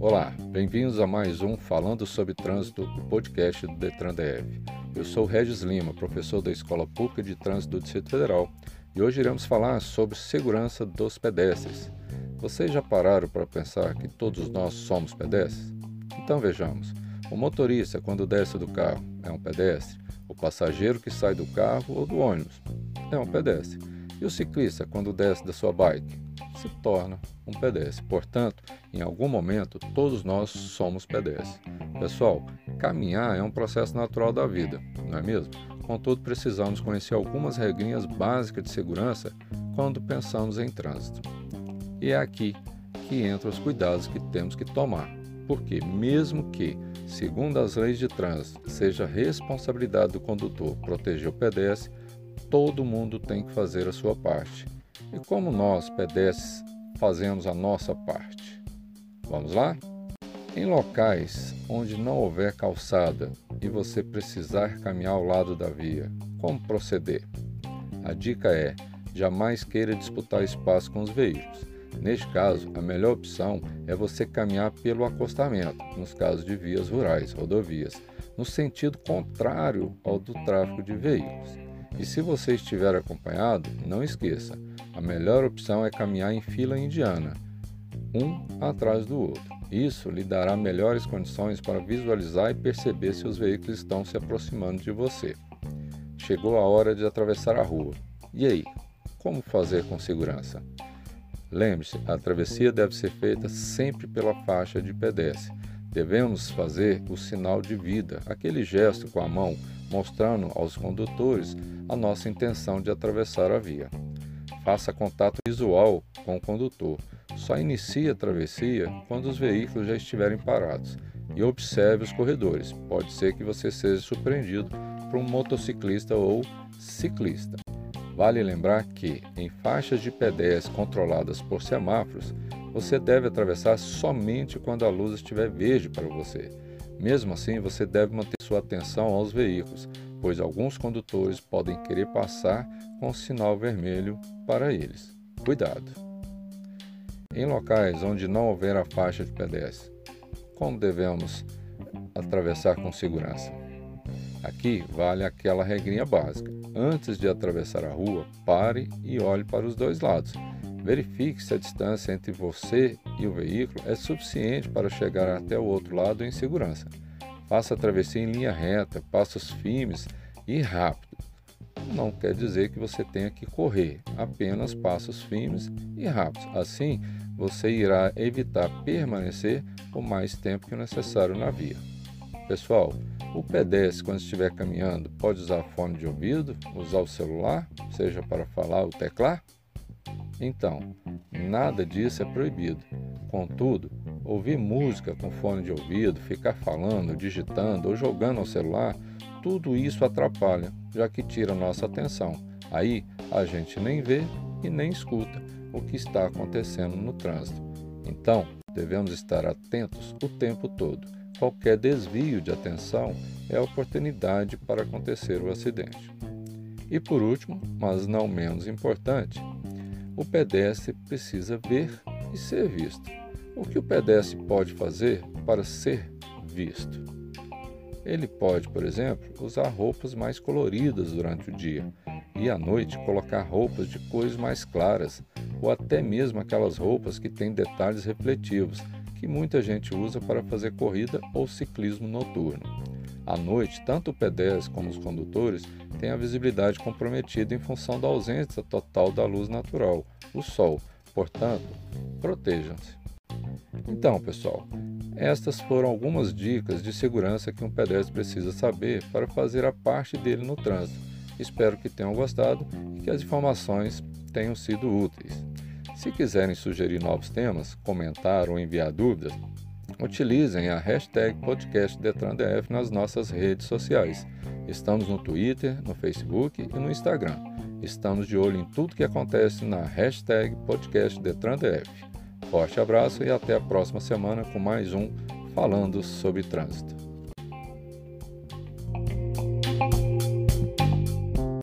Olá, bem-vindos a mais um Falando sobre Trânsito, o podcast do Detran DF. Eu sou Regis Lima, professor da Escola Pública de Trânsito do Distrito Federal, e hoje iremos falar sobre segurança dos pedestres. Vocês já pararam para pensar que todos nós somos pedestres? Então vejamos. O motorista, quando desce do carro, é um pedestre. O passageiro que sai do carro ou do ônibus é um pedestre. E o ciclista, quando desce da sua bike, se torna um pedestre. Portanto, em algum momento, todos nós somos pedestres. Pessoal, caminhar é um processo natural da vida, não é mesmo? Contudo, precisamos conhecer algumas regrinhas básicas de segurança quando pensamos em trânsito. E é aqui que entram os cuidados que temos que tomar, porque, mesmo que, segundo as leis de trânsito, seja responsabilidade do condutor proteger o pedestre, todo mundo tem que fazer a sua parte. E como nós, pedestres, fazemos a nossa parte? Vamos lá? Em locais onde não houver calçada e você precisar caminhar ao lado da via, como proceder? A dica é: jamais queira disputar espaço com os veículos. Neste caso, a melhor opção é você caminhar pelo acostamento, nos casos de vias rurais, rodovias, no sentido contrário ao do tráfego de veículos. E se você estiver acompanhado, não esqueça, a melhor opção é caminhar em fila indiana, um atrás do outro. Isso lhe dará melhores condições para visualizar e perceber se os veículos estão se aproximando de você. Chegou a hora de atravessar a rua. E aí, como fazer com segurança? Lembre-se, a travessia deve ser feita sempre pela faixa de pedestre. Devemos fazer o sinal de vida, aquele gesto com a mão, mostrando aos condutores a nossa intenção de atravessar a via. Faça contato visual com o condutor. Só inicie a travessia quando os veículos já estiverem parados e observe os corredores. Pode ser que você seja surpreendido por um motociclista ou ciclista. Vale lembrar que, em faixas de pedestres controladas por semáforos, você deve atravessar somente quando a luz estiver verde para você. Mesmo assim, você deve manter sua atenção aos veículos, pois alguns condutores podem querer passar com o sinal vermelho para eles. Cuidado! Em locais onde não houver a faixa de pedestre, como devemos atravessar com segurança? Aqui vale aquela regrinha básica. Antes de atravessar a rua, pare e olhe para os dois lados. Verifique se a distância entre você e o veículo é suficiente para chegar até o outro lado em segurança. Faça a travessia em linha reta, passos firmes e rápidos. Não quer dizer que você tenha que correr, apenas passos firmes e rápidos. Assim, você irá evitar permanecer por mais tempo que necessário na via. Pessoal, o pedestre, quando estiver caminhando, pode usar fone de ouvido, usar o celular, seja para falar ou teclar? Então, nada disso é proibido. Contudo, ouvir música com fone de ouvido, ficar falando, digitando ou jogando ao celular, tudo isso atrapalha, já que tira nossa atenção. Aí a gente nem vê e nem escuta o que está acontecendo no trânsito. Então, devemos estar atentos o tempo todo Qualquer desvio de atenção é oportunidade para acontecer o acidente. E por último, mas não menos importante, o pedestre precisa ver e ser visto. O que o pedestre pode fazer para ser visto? Ele pode, por exemplo, usar roupas mais coloridas durante o dia e à noite colocar roupas de cores mais claras ou até mesmo aquelas roupas que têm detalhes refletivos que muita gente usa para fazer corrida ou ciclismo noturno. À noite, tanto o pedestre como os condutores têm a visibilidade comprometida em função da ausência total da luz natural, o sol. Portanto, protejam-se. Então, pessoal, estas foram algumas dicas de segurança que um pedestre precisa saber para fazer a parte dele no trânsito. Espero que tenham gostado e que as informações tenham sido úteis. Se quiserem sugerir novos temas, comentar ou enviar dúvidas, utilizem a hashtag podcastdetrandf nas nossas redes sociais. Estamos no Twitter, no Facebook e no Instagram. Estamos de olho em tudo que acontece na hashtag podcastdetrandf. Forte abraço e até a próxima semana com mais um Falando sobre Trânsito.